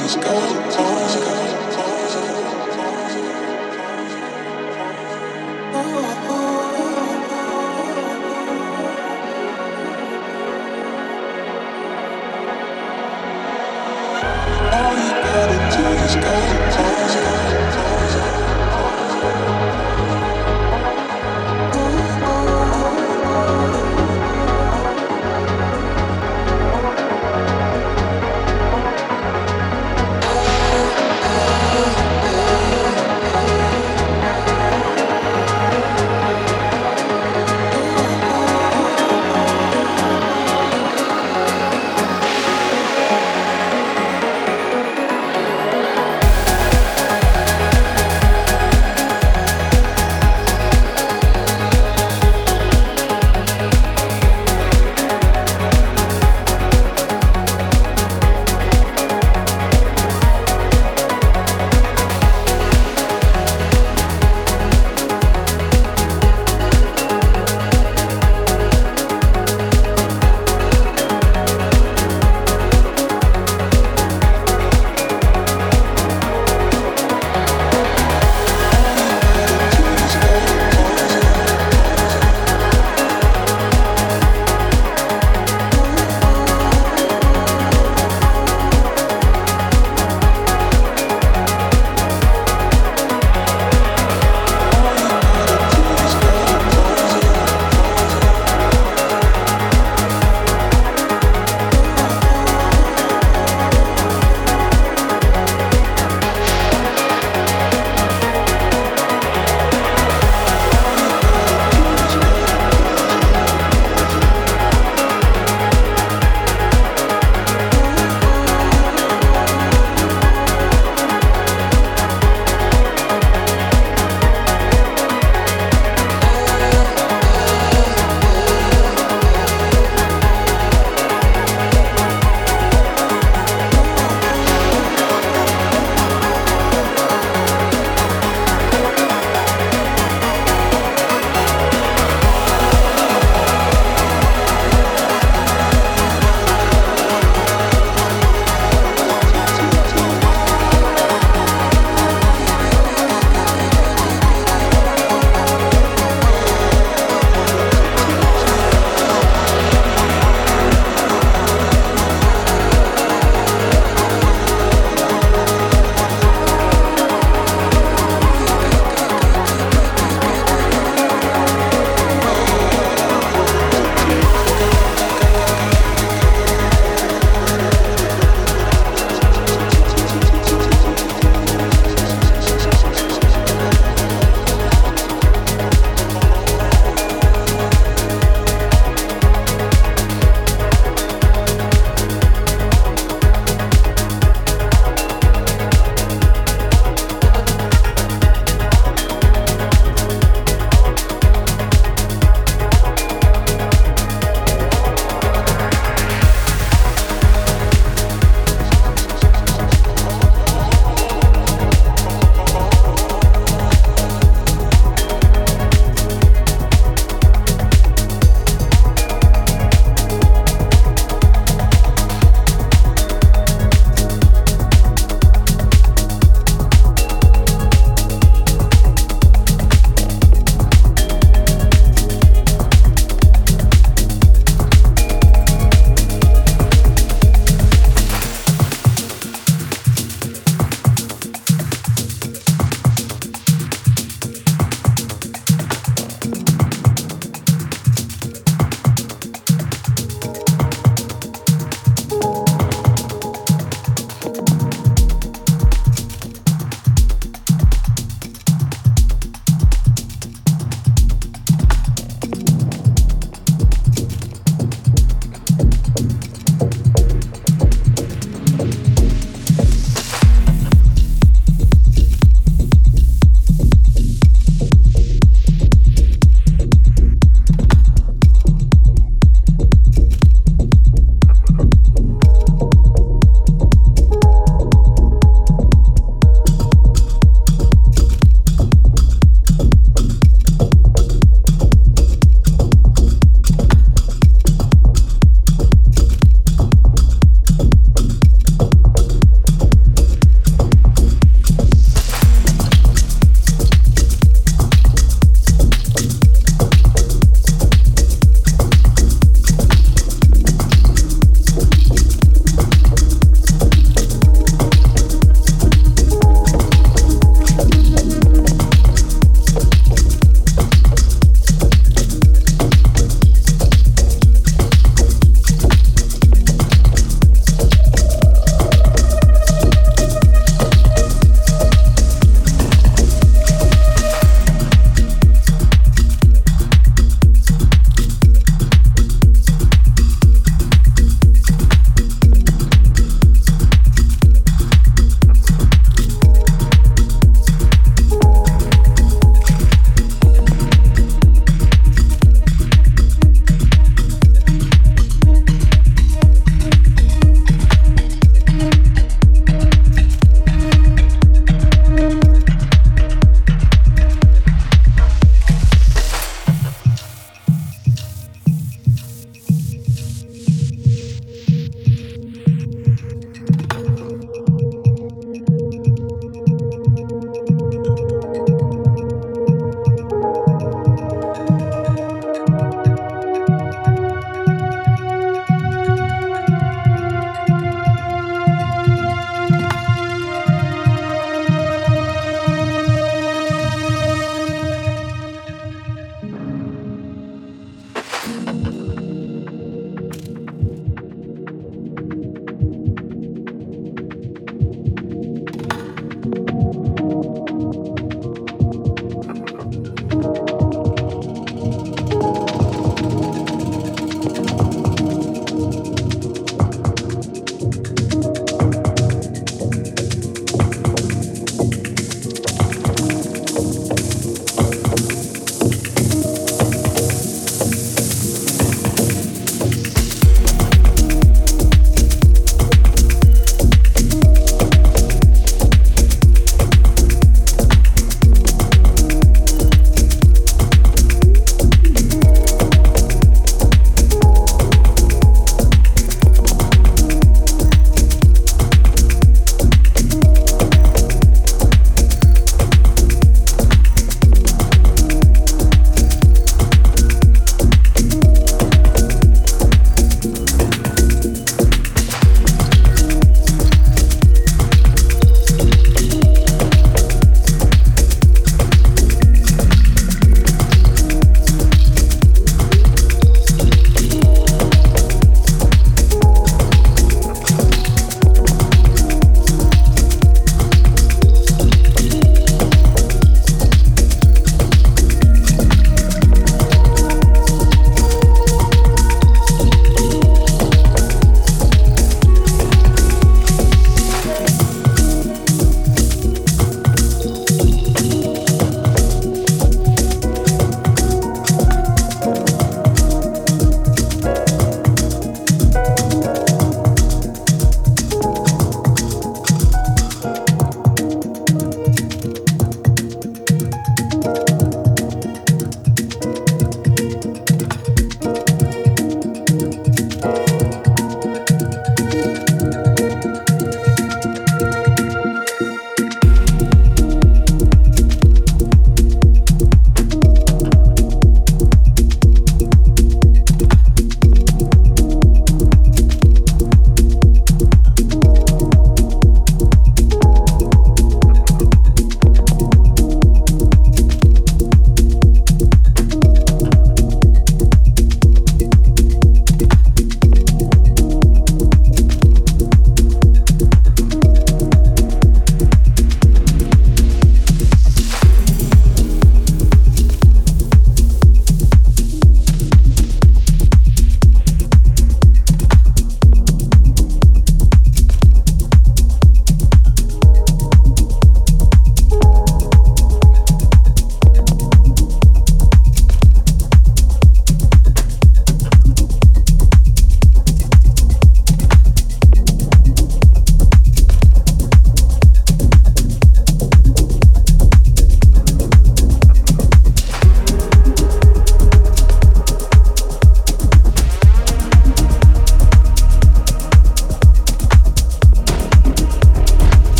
Let's go. Let's go.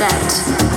set.